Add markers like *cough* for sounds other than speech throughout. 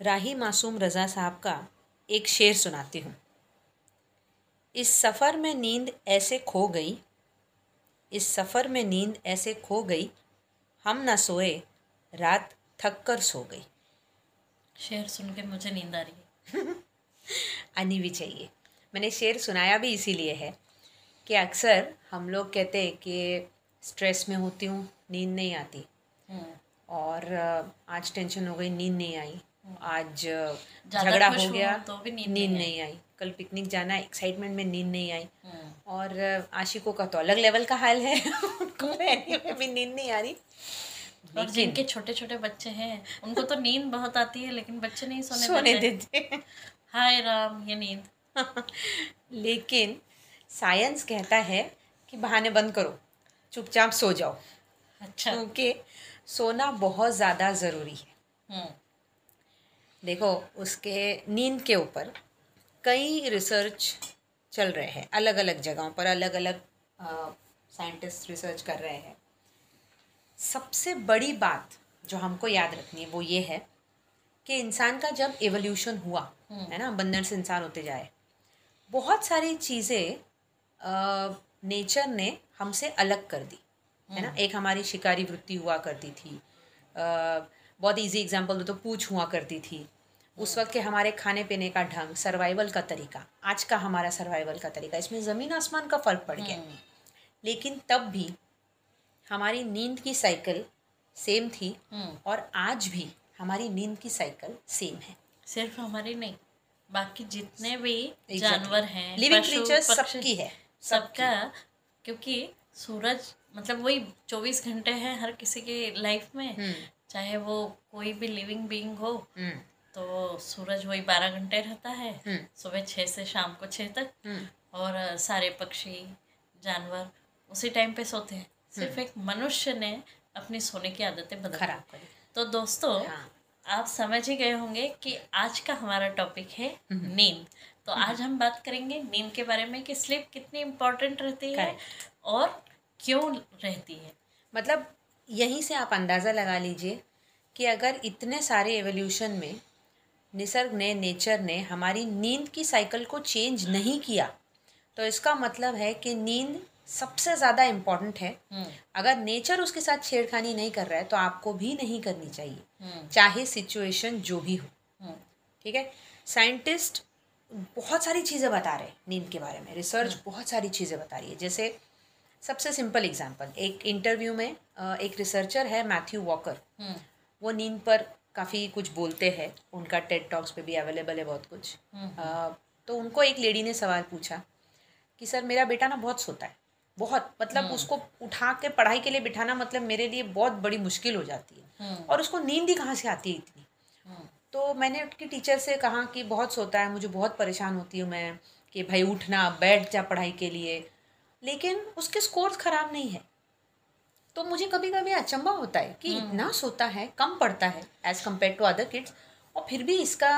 राही मासूम रज़ा साहब का एक शेर सुनाती हूँ। इस सफ़र में नींद ऐसे खो गई इस सफ़र में नींद ऐसे खो गई हम न सोए रात थक कर सो गई। शेर सुन के मुझे नींद आ रही है। *laughs* आनी भी चाहिए। मैंने शेर सुनाया भी इसीलिए है कि अक्सर हम लोग कहते हैं कि स्ट्रेस में होती हूँ नींद नहीं आती। हम्म, और आज टेंशन हो गई नींद नहीं आई। आज झगड़ा हो गया। तो भी नींद नहीं नहीं आई। कल पिकनिक जाना एक्साइटमेंट में नींद नहीं आई। हम्म, और आशिकों का तो अलग लेवल का हाल है। *laughs* उनको रहने में भी नींद नहीं आ रही। और जिनके छोटे छोटे बच्चे हैं उनको तो नींद बहुत आती है लेकिन बच्चे नहीं सोने सोने देते। देते। हाय राम ये नींद। *laughs* लेकिन साइंस कहता है कि बहाने बंद करो चुपचाप सो जाओ। अच्छा। क्योंकि सोना बहुत ज़्यादा ज़रूरी है। हम्म, देखो उसके नींद के ऊपर कई रिसर्च चल रहे हैं अलग अलग जगहों पर अलग अलग साइंटिस्ट रिसर्च कर रहे हैं। सबसे बड़ी बात जो हमको याद रखनी है वो ये है कि इंसान का जब एवोल्यूशन हुआ है ना बंदर से इंसान होते जाए बहुत सारी चीज़ें नेचर ने हमसे अलग कर दी है ना। एक हमारी शिकारी वृत्ति हुआ करती थी अ, बहुत इजी एग्जांपल दो तो पूछ हुआ करती थी। उस वक्त के हमारे खाने पीने का ढंग सर्वाइवल का तरीका आज का हमारा सर्वाइवल का तरीका इसमें ज़मीन आसमान का फ़र्क पड़ गया। लेकिन तब भी हमारी नींद की साइकिल सेम थी हम्म, और आज भी हमारी नींद की साइकिल सेम है। सिर्फ़ हमारी नहीं बाकी जितने भी Exactly. जानवर हैं लिविंग क्रीचर्स सबकी है सबका क्योंकि सूरज मतलब वही चौबीस घंटे हैं हर किसी के लाइफ में हम्म। चाहे वो कोई भी लिविंग बीइंग हो हम्म। तो सूरज वही बारह घंटे रहता है हम्म। सुबह छः से शाम को छः तक। हम्म। और सारे पक्षी जानवर उसी टाइम पे सोते हैं। सिर्फ़ एक मनुष्य ने अपनी सोने की आदतें बदल खराब करी। तो दोस्तों हाँ। आप समझ ही गए होंगे कि आज का हमारा टॉपिक है नींद। तो आज हम बात करेंगे नींद के बारे में कि स्लीप कितनी इम्पोर्टेंट रहती है और क्यों रहती है। मतलब यहीं से आप अंदाज़ा लगा लीजिए कि अगर इतने सारे एवोल्यूशन में निसर्ग ने नेचर ने हमारी नींद की साइकिल को चेंज नहीं किया। तो इसका मतलब है कि नींद सबसे ज़्यादा इंपॉर्टेंट है। हम्म, अगर नेचर उसके साथ छेड़खानी नहीं कर रहा है तो आपको भी नहीं करनी चाहिए। हम्म, चाहे सिचुएशन जो भी हो। हम्म, ठीक है? साइंटिस्ट बहुत सारी चीज़ें बता रहे हैं नींद के बारे में। रिसर्च बहुत सारी चीज़ें बता रही है। जैसे सबसे सिंपल एग्जांपल एक इंटरव्यू में एक रिसर्चर है मैथ्यू वॉकर वो नींद पर काफ़ी कुछ बोलते हैं। उनका टेड टॉक्स पे भी अवेलेबल है बहुत कुछ। अ, तो उनको एक लेडी ने सवाल पूछा कि सर मेरा बेटा ना बहुत सोता है। बहुत मतलब उसको उठा के पढ़ाई के लिए बिठाना मतलब मेरे लिए बहुत बड़ी मुश्किल हो जाती है। हम्म, और उसको नींद ही कहाँ से आती है इतनी? हम्म, तो मैंने उसकी टीचर से कहा कि बहुत सोता है मुझे बहुत परेशान होती हूँ मैं कि भाई उठना बैठ जा पढ़ाई के लिए। लेकिन उसके स्कोर्स ख़राब नहीं है। तो मुझे कभी कभी अचंभा होता है कि इतना सोता है कम पढ़ता है as compare to other kids और फिर भी इसका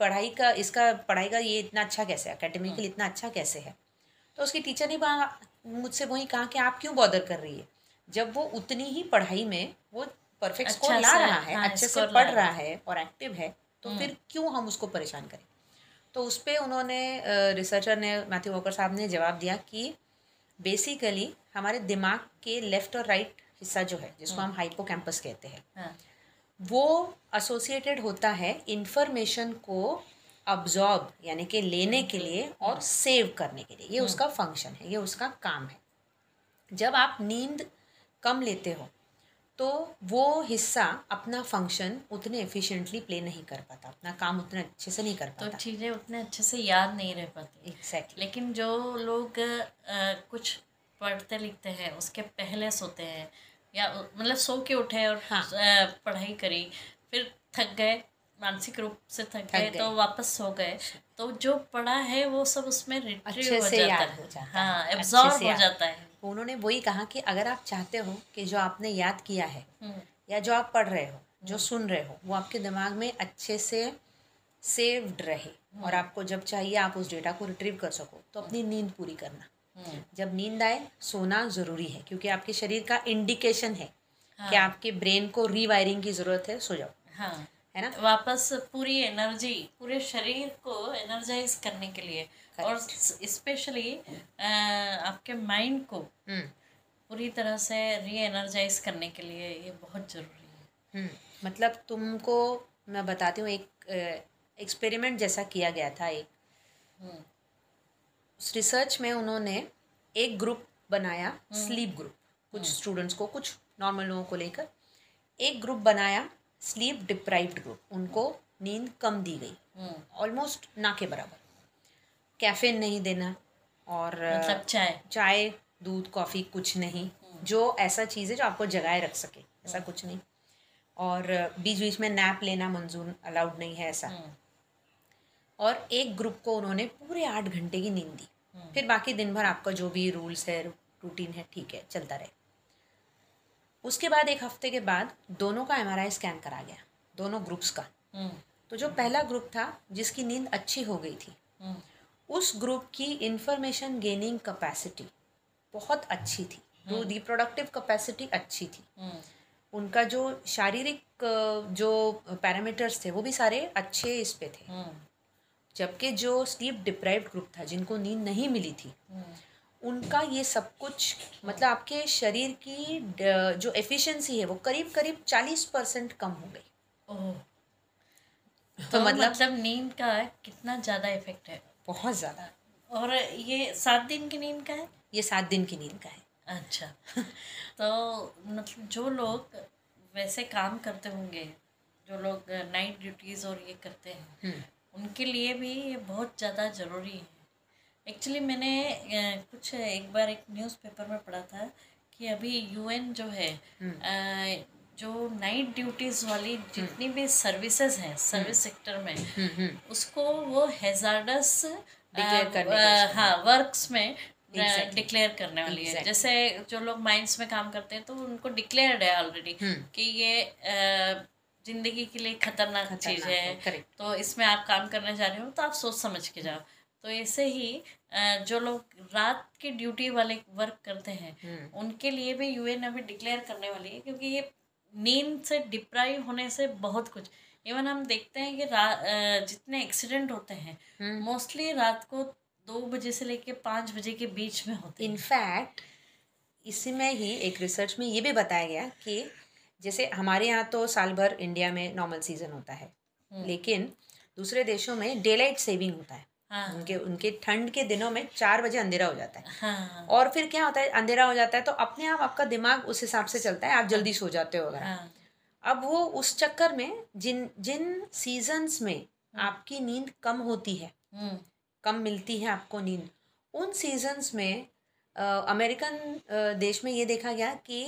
पढ़ाई का इसका पढ़ाई का ये इतना अच्छा कैसे है? अकेडमिकली इतना अच्छा कैसे है? तो उसकी टीचर ने मुझसे वही कहा कि आप क्यों बॉदर कर रही है? जब वो उतनी ही पढ़ाई में वो परफेक्ट अच्छा स्कोर ला रहा है हाँ, अच्छे से पढ़ रहा रहा है। और एक्टिव है तो फिर क्यों हम उसको परेशान करें? तो उस पर उन्होंने रिसर्चर ने मैथ्यू वॉकर साहब ने जवाब दिया कि बेसिकली हमारे दिमाग के लेफ़्ट और राइट हिस्सा जो है जिसको हम हाइपो कहते हैं हाँ, वो एसोसिएटेड होता है इन्फॉर्मेशन को अब्जॉर्ब यानी कि लेने के लिए और सेव करने के लिए। ये उसका फ़ंक्शन है ये उसका काम है। जब आप नींद कम लेते हो तो वो हिस्सा अपना फ़ंक्शन उतने एफिशिएंटली प्ले नहीं कर पाता अपना काम उतने अच्छे से नहीं कर पाता तो पाता। चीज़ें उतने अच्छे से याद नहीं रह पाती। एग्जैक्टली लेकिन जो लोग आ, कुछ पढ़ते लिखते हैं उसके पहले सोते हैं या मतलब सो के उठे और हाँ। पढ़ाई करी फिर थक गए मानसिक रूप से थक गए। तो वापस सो गए। तो जो पढ़ा है वो सब उसमें अच्छे हो से जाता याद है। हो जाता है, हाँ एब्जॉर्ब से हो जाता है। उन्होंने वही कहा कि अगर आप चाहते हो कि जो आपने याद किया है हम्म, या जो आप पढ़ रहे हो जो सुन रहे हो वो आपके दिमाग में अच्छे से सेव्ड रहे और आपको जब चाहिए आप उस डेटा को रिट्रीव कर सको तो अपनी नींद पूरी करना। हम्म, जब नींद आए सोना ज़रूरी है क्योंकि आपके शरीर का इंडिकेशन है कि आपके ब्रेन को रीवायरिंग की ज़रूरत है सो जाओ। हाँ। है ना? वापस पूरी एनर्जी पूरे शरीर को एनर्जाइज करने के लिए। और स्पेशली आपके माइंड को हम्म। पूरी तरह से री एनर्जाइज करने के लिए ये बहुत ज़रूरी है। हम्म, मतलब तुमको मैं बताती हूँ एक एक्सपेरिमेंट जैसा किया गया था एक। हम्म, उस रिसर्च में उन्होंने एक ग्रुप बनाया स्लीप ग्रुप कुछ स्टूडेंट्स को कुछ नॉर्मल लोगों को लेकर एक ग्रुप बनाया स्लीप डिप्राइव्ड ग्रुप उनको नींद कम दी गई। हम्म, ऑलमोस्ट ना के बराबर। कैफीन नहीं देना और मतलब चाय। चाय दूध कॉफ़ी कुछ नहीं। जो ऐसा चीज़ है जो आपको जगाए रख सके ऐसा कुछ नहीं। और बीच बीच में नैप लेना मंजूर अलाउड नहीं है ऐसा। हम्म, और एक ग्रुप को उन्होंने पूरे आठ घंटे की नींद दी। फिर बाकी दिन भर आपका जो भी रूल्स है रूटीन है ठीक है चलता रहे। उसके बाद एक हफ़्ते के बाद दोनों का एमआरआई स्कैन करा गया दोनों ग्रुप्स का। हम्म, तो जो पहला ग्रुप था जिसकी नींद अच्छी हो गई थी हम्म, उस ग्रुप की इंफॉर्मेशन गेनिंग कैपेसिटी बहुत अच्छी थी। जो रिप्रोडक्टिव कैपेसिटी अच्छी थी। हम्म, उनका जो शारीरिक जो पैरामीटर्स थे वो भी सारे अच्छे इस पे थे। जबकि जो स्लीप डिप्राइव्ड ग्रुप था जिनको नींद नहीं मिली थी उनका ये सब कुछ मतलब आपके शरीर की जो एफिशिएंसी है वो करीब करीब चालीस परसेंट कम हो गई। ओह। तो तो मतलब मतलब नींद का कितना ज़्यादा इफ़ेक्ट है? बहुत ज़्यादा। और ये सात दिन की नींद का है? ये सात दिन की नींद का है। अच्छा। तो मतलब जो लोग वैसे काम करते होंगे जो लोग नाइट ड्यूटीज़ और ये करते हैं हम्म, उनके लिए भी ये बहुत ज़्यादा ज़रूरी है। एक्चुअली मैंने कुछ एक बार एक न्यूज़पेपर में पढ़ा था कि अभी यूएन जो है अ, जो नाइट ड्यूटीज़ वाली जितनी भी सर्विसेज़ हैं सर्विस सेक्टर में हम्म, हम्म, उसको वो हेजार्डस हाँ वर्क्स में डिक्लेयर Exactly. करने वाली exactly. है जैसे जो लोग माइंस में काम करते हैं तो उनको डिक्लेयर्ड है ऑलरेडी हम्म। कि ये ज़िंदगी के लिए खतरनाक चीज़ है। है, तो इसमें आप काम करने जा रहे हो तो आप सोच समझ के जाओ। तो ऐसे ही जो लोग रात के ड्यूटी वाले वर्क करते हैं हम्म, उनके लिए भी यूएन अभी डिक्लेयर करने वाली है क्योंकि ये नींद से डिप्राइव होने से बहुत कुछ। इवन हम देखते हैं कि जितने एक्सीडेंट होते हैं हम्म। मोस्टली रात को दो बजे से लेके पाँच बजे के बीच में होते हैं। इनफैक्ट इसमें ही एक रिसर्च में ये भी बताया गया कि जैसे हमारे यहाँ तो साल भर इंडिया में नॉर्मल सीज़न होता है लेकिन दूसरे देशों में डे लाइट सेविंग होता है। हाँ। उनके उनके ठंड के दिनों में चार बजे अंधेरा हो जाता है। हाँ। और फिर क्या होता है अंधेरा हो जाता है तो अपने आप आपका दिमाग उस हिसाब से चलता है आप जल्दी सो जाते हो अगर। हाँ। अब वो उस चक्कर में जिन जिन सीजन्स में आपकी नींद कम होती है हम्म, कम मिलती है आपको नींद उन सीजन्स में अमेरिकन देश में ये देखा गया कि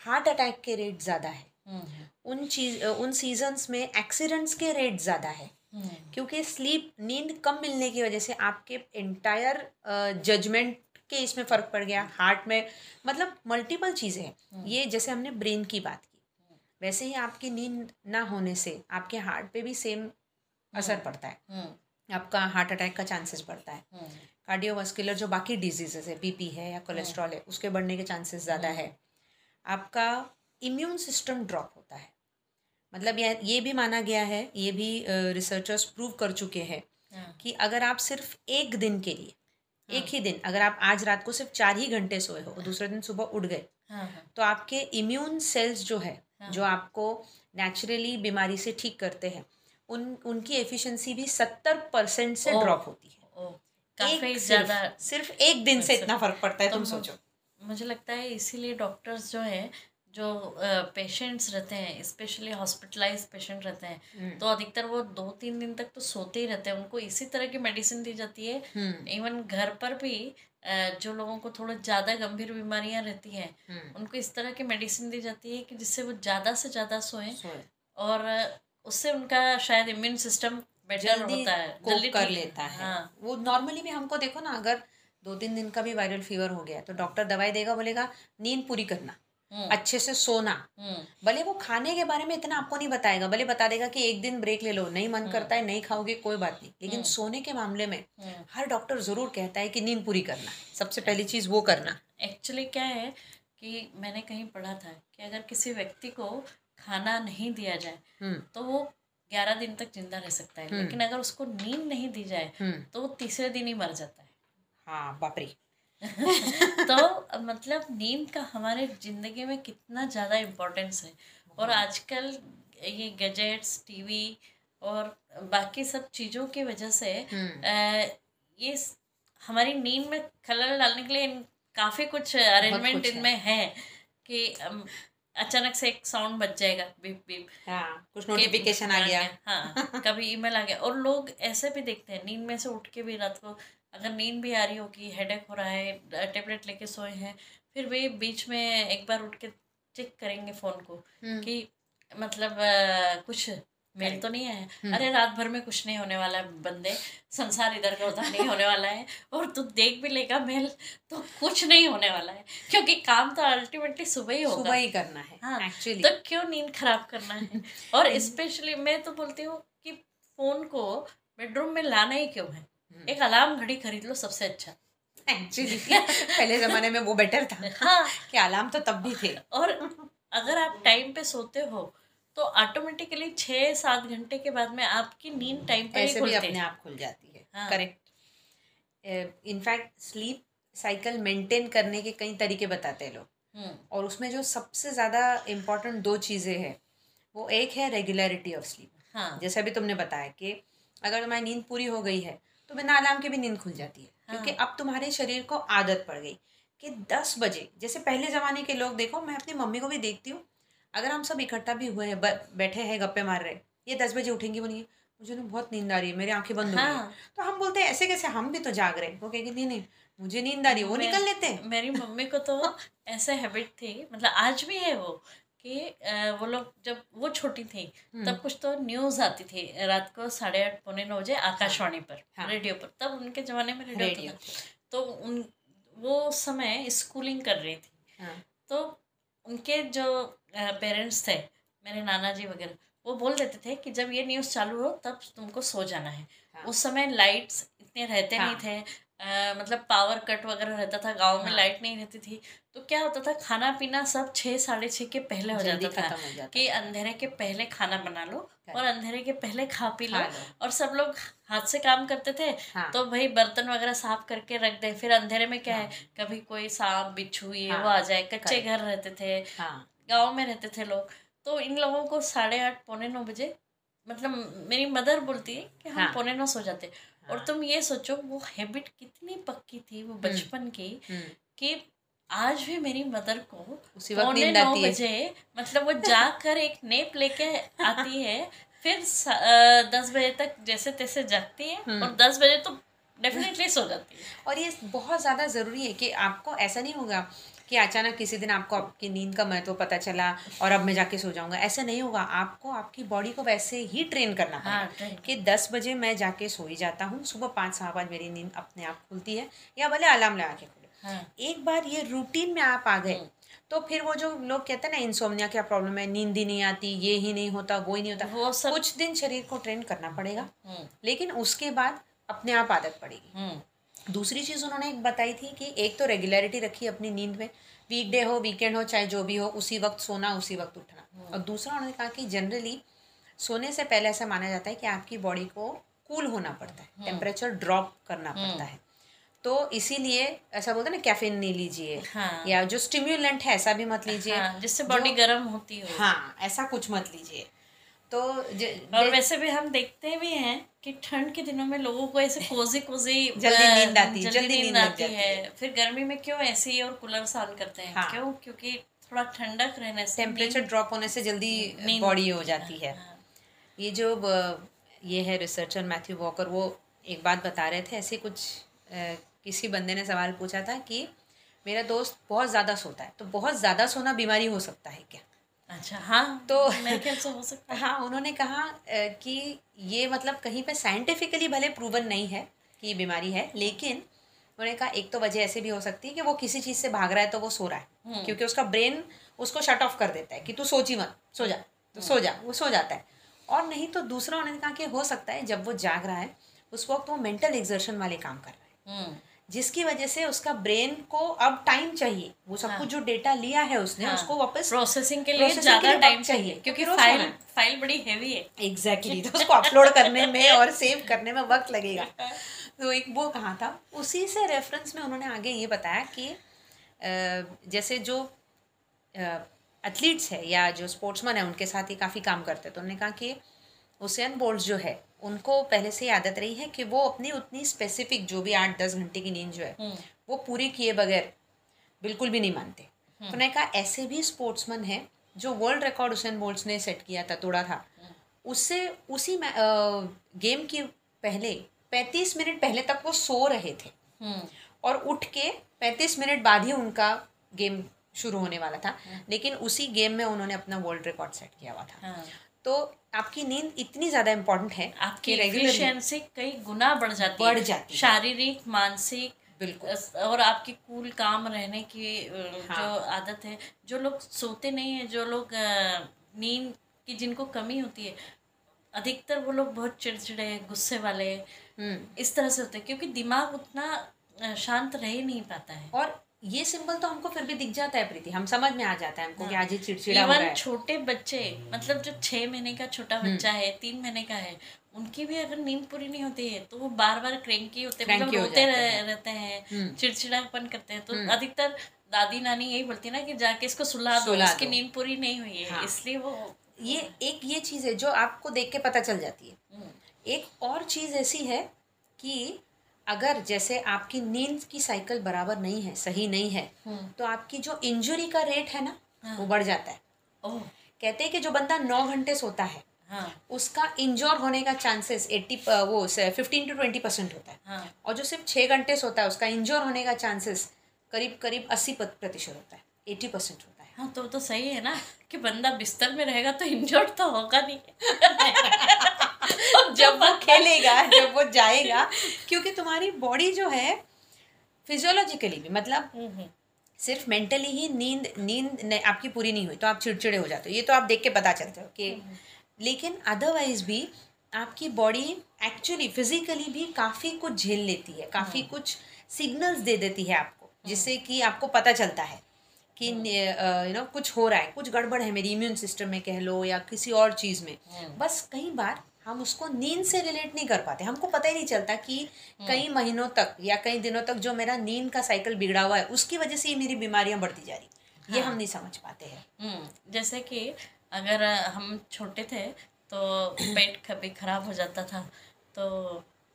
हार्ट अटैक के रेट ज़्यादा है। हम्म, उन चीज़ उन सीजन्स में एक्सीडेंट्स के रेट ज़्यादा है। क्योंकि स्लीप नींद कम मिलने की वजह से आपके एंटायर जजमेंट के इसमें फ़र्क पड़ गया हार्ट में मतलब मल्टीपल चीज़ें हैं। ये जैसे हमने ब्रेन की बात की वैसे ही आपकी नींद ना होने से आपके हार्ट पे भी सेम असर पड़ता है। हम्म, आपका हार्ट अटैक का चांसेस बढ़ता है। हम्म, कार्डियोवास्कुलर जो बाकी डिजीजेस है बीपी है या कोलेस्ट्रॉल है उसके बढ़ने के चांसेस ज़्यादा है। आपका इम्यून सिस्टम ड्रॉप है मतलब यह ये भी माना गया है ये भी रिसर्चर्स प्रूव कर चुके हैं हाँ, कि अगर आप सिर्फ़ एक दिन के लिए एक ही दिन अगर आप आज रात को सिर्फ़ चार ही घंटे सोए हो और दूसरे दिन सुबह उठ गए हाँ, हाँ, तो आपके इम्यून सेल्स जो है जो आपको नेचुरली बीमारी से ठीक करते हैं उन उनकी एफिशिएंसी भी सत्तर परसेंट से ड्रॉप होती है। एक सिर्फ़, सिर्फ़ एक दिन से इतना फ़र्क पड़ता है तुम तो सोचो। मुझे लगता है इसीलिए डॉक्टर्स जो है जो पेशेंट्स रहते हैं स्पेशली हॉस्पिटलाइज पेशेंट रहते हैं तो अधिकतर वो दो तीन दिन तक तो सोते ही रहते हैं। उनको इसी तरह की मेडिसिन दी जाती है। हम्म। इवन घर पर भी जो लोगों को थोड़ा ज़्यादा गंभीर बीमारियाँ रहती हैं हम्म। उनको इस तरह की मेडिसिन दी जाती है कि जिससे वो ज़्यादा से ज़्यादा सोएँ। और उससे उनका शायद इम्यून सिस्टम बेटर होता है जल्दी कर लेता है। हाँ। वो नॉर्मली भी हमको देखो ना अगर दो तीन दिन का भी वायरल फीवर हो गया तो डॉक्टर दवाई देगा बोलेगा नींद पूरी करना। हम्म, अच्छे से सोना। हम्म, भले वो खाने के बारे में इतना आपको नहीं बताएगा भले बता देगा कि एक दिन ब्रेक ले लो नहीं मन करता है नहीं खाओगे कोई बात नहीं। लेकिन सोने के मामले में हम्म। हर डॉक्टर ज़रूर कहता है कि नींद पूरी करना सबसे पहली चीज़ वो करना। एक्चुअली क्या है कि मैंने कहीं पढ़ा था कि अगर किसी व्यक्ति को खाना नहीं दिया जाए हम्म। तो वो ग्यारह दिन तक ज़िंदा रह सकता है। लेकिन अगर उसको नींद नहीं दी जाए हम्म। तो वो तीसरे दिन ही मर जाता है। हाँ बाप रे। *laughs* तो मतलब नींद का हमारे ज़िंदगी में कितना ज़्यादा इम्पोर्टेंस है। और आजकल ये गैजेट्स टीवी और बाकी सब चीज़ों की वजह से हम्म। ये हमारी नींद में खलल डालने के लिए काफ़ी कुछ अरेंजमेंट है। इनमें है कि अचानक से एक साउंड बज जाएगा बीप बीप हाँ कुछ नोटिफिकेशन आ गया। हाँ *laughs* कभी ईमेल आ गया। और लोग ऐसे भी देखते हैं नींद में से उठ के भी रात को अगर नींद भी आ रही होगी कि हेडेक हो रहा है टेबलेट लेके सोए हैं फिर भी बीच में एक बार उठ के चेक करेंगे फ़ोन को हम्म। कि मतलब कुछ मेल तो नहीं है अरे रात भर में कुछ नहीं होने वाला है बंदे संसार इधर का उधर नहीं होने वाला है और तू देख भी लेगा मेल तो कुछ नहीं होने वाला है क्योंकि काम तो अल्टीमेटली सुबह ही होगा। सुबह ही करना है हाँ, एक्चुअली तो क्यों नींद खराब करना है? और *laughs* स्पेशली मैं तो बोलती हूँ कि फ़ोन को बेडरूम में लाना ही क्यों है? एक अलार्म घड़ी खरीद लो सबसे अच्छा। एक्चुअली पहले जमाने में वो बेटर था। हाँ। कि अलार्म तो तब भी थे। और अगर आप टाइम पे सोते हो तो ऑटोमेटिकली छः सात घंटे के बाद में आपकी नींद टाइम पे ही ऐसे भी अपने आप खुल जाती है। Correct in fact sleep cycle maintain करने के कई तरीके बताते हैं लोग। हम्म, और उसमें जो सबसे ज़्यादा इम्पोर्टेंट दो चीज़ें हैं वो एक है रेगुलरिटी ऑफ़ स्लीप हाँ। जैसे अभी तुमने बताया कि अगर तुम्हारी नींद पूरी हो गई है तो बिना अलार्म के भी नींद खुल जाती है हाँ। क्योंकि अब तुम्हारे शरीर को आदत पड़ गई कि दस बजे जैसे पहले ज़माने के लोग देखो मैं अपनी मम्मी को भी देखती हूँ अगर हम सब इकट्ठा भी हुए हैं बैठे हैं गप्पे मार रहे ये दस बजे उठेंगी बोलिए मुझे ना बहुत नींद आ रही है मेरी आँखें बंद हो गई हाँ। तो हम बोलते हैं ऐसे कैसे हम भी तो जाग रहे हैं वो कहेगी नहीं नहीं मुझे नींद आ रही है वो निकल लेते हैं मेरी मम्मी को तो ऐसे हैबिट थी मतलब आज भी है वो कि वो लोग जब वो छोटी थी तब कुछ तो न्यूज़ आती थी रात को साढ़े आठ पौने नौ बजे आकाशवाणी पर हाँ। रेडियो पर। तब उनके ज़माने में रेडियो रेडियो था तो उन वो समय स्कूलिंग कर रही थी। हाँ। तो उनके जो पेरेंट्स थे मेरे नाना जी वगैरह वो बोल देते थे कि जब ये न्यूज़ चालू हो तब तुमको सो जाना है। हाँ। उस समय लाइट्स इतने रहते हाँ। नहीं थे अ, मतलब पावर कट वगैरह रहता था गाँव में हाँ। लाइट नहीं रहती थी तो क्या होता था खाना पीना सब छः साढ़े छः के पहले हो जाता था हो जाता कि अंधेरे के पहले खाना बना लो और अंधेरे के पहले खा पी लो और सब लोग हाथ से काम करते थे हाँ। तो भाई बर्तन वगैरह साफ़ करके रख दे फिर अंधेरे में क्या हाँ। है कभी कोई सांप बिच्छू ये हाँ। वो आ जाए कच्चे घर रहते थे गाँव में रहते थे लोग तो इन लोगों को साढ़े आठ पौने नौ बजे मतलब मेरी मदर बोलती है कि हम हाँ। पौने नौ सो जाते और तुम ये सोचो वो हैबिट कितनी पक्की थी वो बचपन की हम्म। कि आज भी मेरी मदर को उसी वक्त नींद आती है। बजे मतलब वो जाकर एक नेप लेके आती है *laughs* फिर दस बजे तक जैसे तैसे जागती है हम्म। और दस बजे तो डेफिनेटली सो जाती है। और ये बहुत ज़्यादा ज़रूरी है कि आपको ऐसा नहीं होगा कि अचानक किसी दिन आपको आपकी नींद का महत्व पता चला और अब मैं जाके सो जाऊँगा। ऐसा नहीं होगा। आपको आपकी बॉडी को वैसे ही ट्रेन करना हाँ, पड़ेगा train कि दस बजे मैं जाके सो ही जाता हूँ। सुबह पाँच सहा बजे मेरी नींद अपने आप खुलती है या भले अलार्म लगा के खुले। हाँ। एक बार ये रूटीन में आप आ गए तो फिर वो जो लोग कहते हैं ना इंसोमनिया क्या प्रॉब्लम है? नींद ही नहीं आती ये ही नहीं होता वो ही नहीं होता। वो सब कुछ दिन शरीर को ट्रेन करना पड़ेगा हम्म लेकिन उसके बाद अपने आप आदत पड़ेगी। दूसरी चीज़ उन्होंने एक बताई थी कि एक तो रेगुलरिटी रखी अपनी नींद में। वीकडे हो वीकेंड हो चाहे जो भी हो उसी वक्त सोना उसी वक्त उठना। और दूसरा उन्होंने कहा कि जनरली सोने से पहले ऐसा माना जाता है कि आपकी बॉडी को कूल होना पड़ता है टेम्परेचर ड्रॉप करना पड़ता है। तो इसीलिए ऐसा बोलते हैं ना कैफीन नहीं लीजिए। हाँ। या जो स्टिम्यूलेंट है ऐसा भी मत लीजिए हाँ जिससे बॉडी गर्म होती हो। हाँ ऐसा कुछ मत लीजिए। तो और वैसे भी हम देखते भी हैं कि ठंड के दिनों में लोगों को ऐसे कोजी कोजी जल्दी नींद आती है, जल्दी नींद आती है। फिर गर्मी में क्यों एसी और कूलर ऑन करते हैं? हाँ। क्यों? क्योंकि थोड़ा ठंडक रहने से टेम्परेचर ड्रॉप होने से जल्दी बॉडी हो जाती है। हाँ, ये जो ये है रिसर्चर मैथ्यू वॉकर वो एक बात बता रहे थे ऐसे कुछ किसी बंदे ने सवाल पूछा था कि मेरा दोस्त बहुत ज़्यादा सोता है तो बहुत ज़्यादा सोना बीमारी हो सकता है क्या? अच्छा हाँ तो मेरे ख्याल से हो सकता है। हाँ उन्होंने कहा कि ये मतलब कहीं पे साइंटिफिकली भले प्रूवन नहीं है कि ये बीमारी है लेकिन उन्होंने कहा एक तो वजह ऐसे भी हो सकती है कि वो किसी चीज़ से भाग रहा है तो वो सो रहा है। क्योंकि उसका ब्रेन उसको शट ऑफ़ कर देता है कि तू सोची मत सो जा तो सो जा वो सो जाता है। और नहीं तो दूसरा उन्होंने कहा कि हो सकता है जब वो जाग रहा है उस वक्त वो मेंटल एग्जर्शन वाले काम कर रहा है। हम्म। जिसकी वजह से उसका ब्रेन को अब टाइम चाहिए। वो सब हाँ। कुछ जो डेटा लिया है उसने हाँ। उसको वापस प्रोसेसिंग के लिए ज़्यादा टाइम चाहिए क्योंकि क्योंकि फ़ाइल फ़ाइल बड़ी हैवी है। एग्जैक्टली exactly, तो उसको अपलोड करने में *laughs* और सेव करने में वक्त लगेगा। *laughs* तो एक वो कहा था? उसी से रेफरेंस में उन्होंने आगे ये बताया कि जैसे जो एथलीट्स है या जो स्पोर्ट्समैन है उनके साथ ही काफ़ी काम करते हैं। तो उन्होंने कहा कि उसेन बोल्ट जो है उनको पहले से ही आदत रही है कि वो अपनी उतनी स्पेसिफिक जो भी आठ दस घंटे की नींद जो है हम्म, वो पूरी किए बगैर बिल्कुल भी नहीं मानते। तो उन्होंने कहा ऐसे भी स्पोर्ट्समैन हैं जो वर्ल्ड रिकॉर्ड उसेन बोल्ट ने सेट किया था तोड़ा था। उससे उसी अ, गेम की पहले पैंतीस मिनट पहले तक वो सो रहे थे। हम्म, और उठ के पैंतीस मिनट बाद ही उनका गेम शुरू होने वाला था। लेकिन उसी गेम में उन्होंने अपना वर्ल्ड रिकॉर्ड सेट किया हुआ था। हाँ। तो आपकी नींद इतनी ज़्यादा इम्पोर्टेंट है आपकी regularly- एफिशिएंसी कई गुना बढ़ जाती बढ़ है जाती है। शारीरिक मानसिक बिल्कुल और आपकी कूल काम रहने की अ, जो हाँ। आदत है जो लोग सोते नहीं है जो लोग नींद की जिनको कमी होती है अधिकतर वो लोग बहुत चिड़चिड़े गुस्से वाले हम्म इस तरह से होते हैं क्योंकि दिमाग उतना शांत रह ही नहीं पाता है और ये सिंबल तो हमको फिर भी दिख जाता है प्रीति हम समझ में आ जाता है हमको हाँ। कि आज ये चिड़चिड़ा हो रहा है छोटे बच्चे मतलब जो छह महीने का छोटा हम्म। बच्चा है तीन महीने का है उनकी भी अगर नींद पूरी नहीं होती है तो वो बार बार क्रैंकी होते हैं मतलब रोते रह, रहते हैं हम्म। चिड़चिड़ापन करते हैं तो अधिकतर दादी नानी यही बोलती है ना कि जाके इसको सुला दो इसकी नींद पूरी नहीं हुई है हाँ। इसलिए वो ये एक ये चीज़ है जो आपको देख के पता चल जाती है हम्म, एक और चीज़ ऐसी है कि अगर जैसे आपकी नींद की साइकिल बराबर नहीं है सही नहीं है हम्म, तो आपकी जो इंजरी का रेट है ना हाँ। वो बढ़ जाता है। ओह। कहते हैं कि जो बंदा नौ घंटे सोता है हाँ। उसका इंजोर होने का चांसेस एट्टी वो फिफ्टीन टू ट्वेंटी परसेंट होता है। हाँ। और जो सिर्फ़ छः घंटे सोता है उसका इंजोर होने का चांसेस करीब करीब अस्सी प्रतिशत होता है एट्टी परसेंट होता है। हाँ तो तो सही है ना कि बंदा बिस्तर में रहेगा तो इंजर्ड तो होगा नहीं। *laughs* *laughs* जब वो खेलेगा *laughs* जब वो जाएगा क्योंकि तुम्हारी बॉडी जो है फिजियोलॉजिकली भी मतलब हम्म, हम्म, सिर्फ़ मेंटली ही नींद नींद आपकी पूरी नहीं हुई तो आप चिड़चिड़े हो जाते हो। ये तो आप देख के पता चलते हो कि लेकिन अदरवाइज़ भी आपकी बॉडी एक्चुअली फिजिकली भी काफ़ी कुछ झेल लेती है काफ़ी कुछ सिग्नल्स दे देती है आपको जिससे कि आपको पता चलता है कि यू नो कुछ हो रहा है कुछ गड़बड़ है मेरी इम्यून सिस्टम में कह लो या किसी और चीज़ में। बस कई बार हम उसको नींद से रिलेट नहीं कर पाते। हमको पता ही नहीं चलता कि कई महीनों तक या कई दिनों तक जो मेरा नींद का साइकिल बिगड़ा हुआ है उसकी वजह से ये मेरी बीमारियाँ बढ़ती जा रही हाँ। ये हम नहीं समझ पाते हैं। हम्म, जैसे कि अगर हम छोटे थे तो पेट कभी खराब हो जाता था तो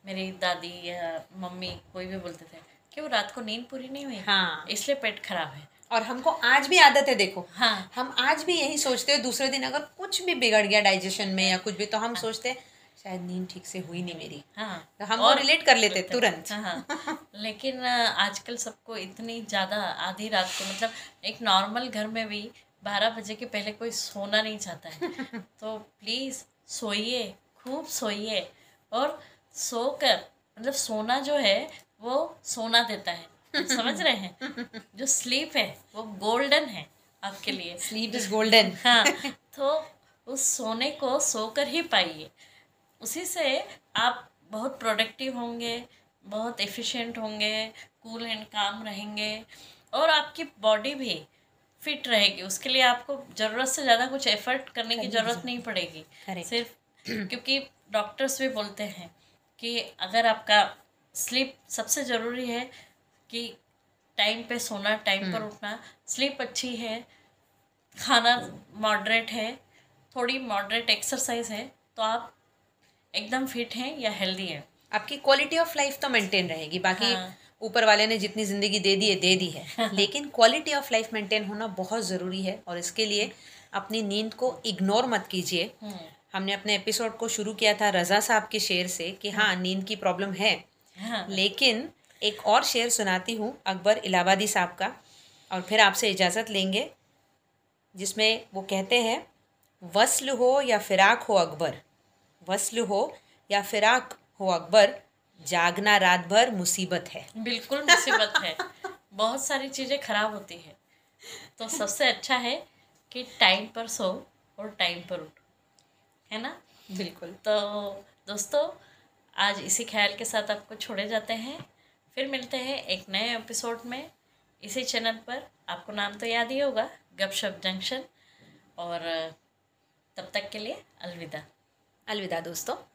मेरी दादी या मम्मी कोई भी बोलते थे कि वो रात को नींद पूरी नहीं हुई हाँ। इसलिए पेट खराब है। और हमको आज भी आदत है देखो। हाँ। हम आज भी यही सोचते हैं दूसरे दिन अगर कुछ भी बिगड़ गया डाइजेशन में या कुछ भी तो हम हाँ. सोचते हैं शायद नींद ठीक से हुई नहीं मेरी। हाँ। तो हम और रिलेट कर लेते तुरंत। हाँ लेकिन अ, आजकल सबको इतनी ज़्यादा आधी रात को मतलब एक नॉर्मल घर में भी बारह बजे के पहले कोई सोना नहीं चाहता है। *laughs* तो प्लीज़ सोइए खूब सोइए और सोकर मतलब सोना जो है वो सोना देता है। समझ रहे हैं। जो स्लीप है वो गोल्डन है आपके लिए। स्लीप इज़ गोल्डन हाँ तो उस सोने को सोकर ही पाइए। उसी से आप बहुत प्रोडक्टिव होंगे बहुत एफिशिएंट होंगे कूल एंड काम रहेंगे और आपकी बॉडी भी फिट रहेगी। उसके लिए आपको ज़रूरत से ज़्यादा कुछ एफर्ट करने की ज़रूरत नहीं पड़ेगी। सिर्फ़ क्योंकि डॉक्टर्स भी बोलते हैं कि अगर आपका स्लीप सबसे ज़रूरी है कि टाइम पे सोना टाइम पर उठना। स्लीप अच्छी है खाना मॉडरेट है थोड़ी मॉडरेट एक्सरसाइज है तो आप एकदम फिट हैं या हेल्दी हैं। आपकी क्वालिटी ऑफ़ लाइफ तो मेंटेन रहेगी बाकी ऊपर हाँ। ऊपर वाले ने जितनी ज़िंदगी दे दी है दे दी है। *laughs* लेकिन क्वालिटी ऑफ़ लाइफ मेंटेन होना बहुत ज़रूरी है और इसके लिए अपनी नींद को इग्नोर मत कीजिए। हमने अपने एपिसोड को शुरू किया था रज़ा साहब के शेर से कि हाँ नींद की प्रॉब्लम है। हाँ। लेकिन एक और शेर सुनाती हूँ अकबर इलाहाबादी साहब का और फिर आपसे इजाज़त लेंगे जिसमें वो कहते हैं वस्ल हो या फिराक हो अकबर वस्ल हो या फिराक हो अकबर जागना रात भर मुसीबत है. बिल्कुल मुसीबत है। बहुत सारी चीज़ें खराब होती हैं। तो सबसे अच्छा है कि टाइम पर सो और टाइम पर उठ है ना? बिल्कुल। तो दोस्तों आज इसी ख्याल के साथ आपको छोड़े जाते हैं। फिर मिलते हैं एक नए एपिसोड में। इसी चैनल पर। आपको नाम तो याद ही होगा, गपशप जंक्शन और, तब तक के लिए अलविदा। अलविदा दोस्तों।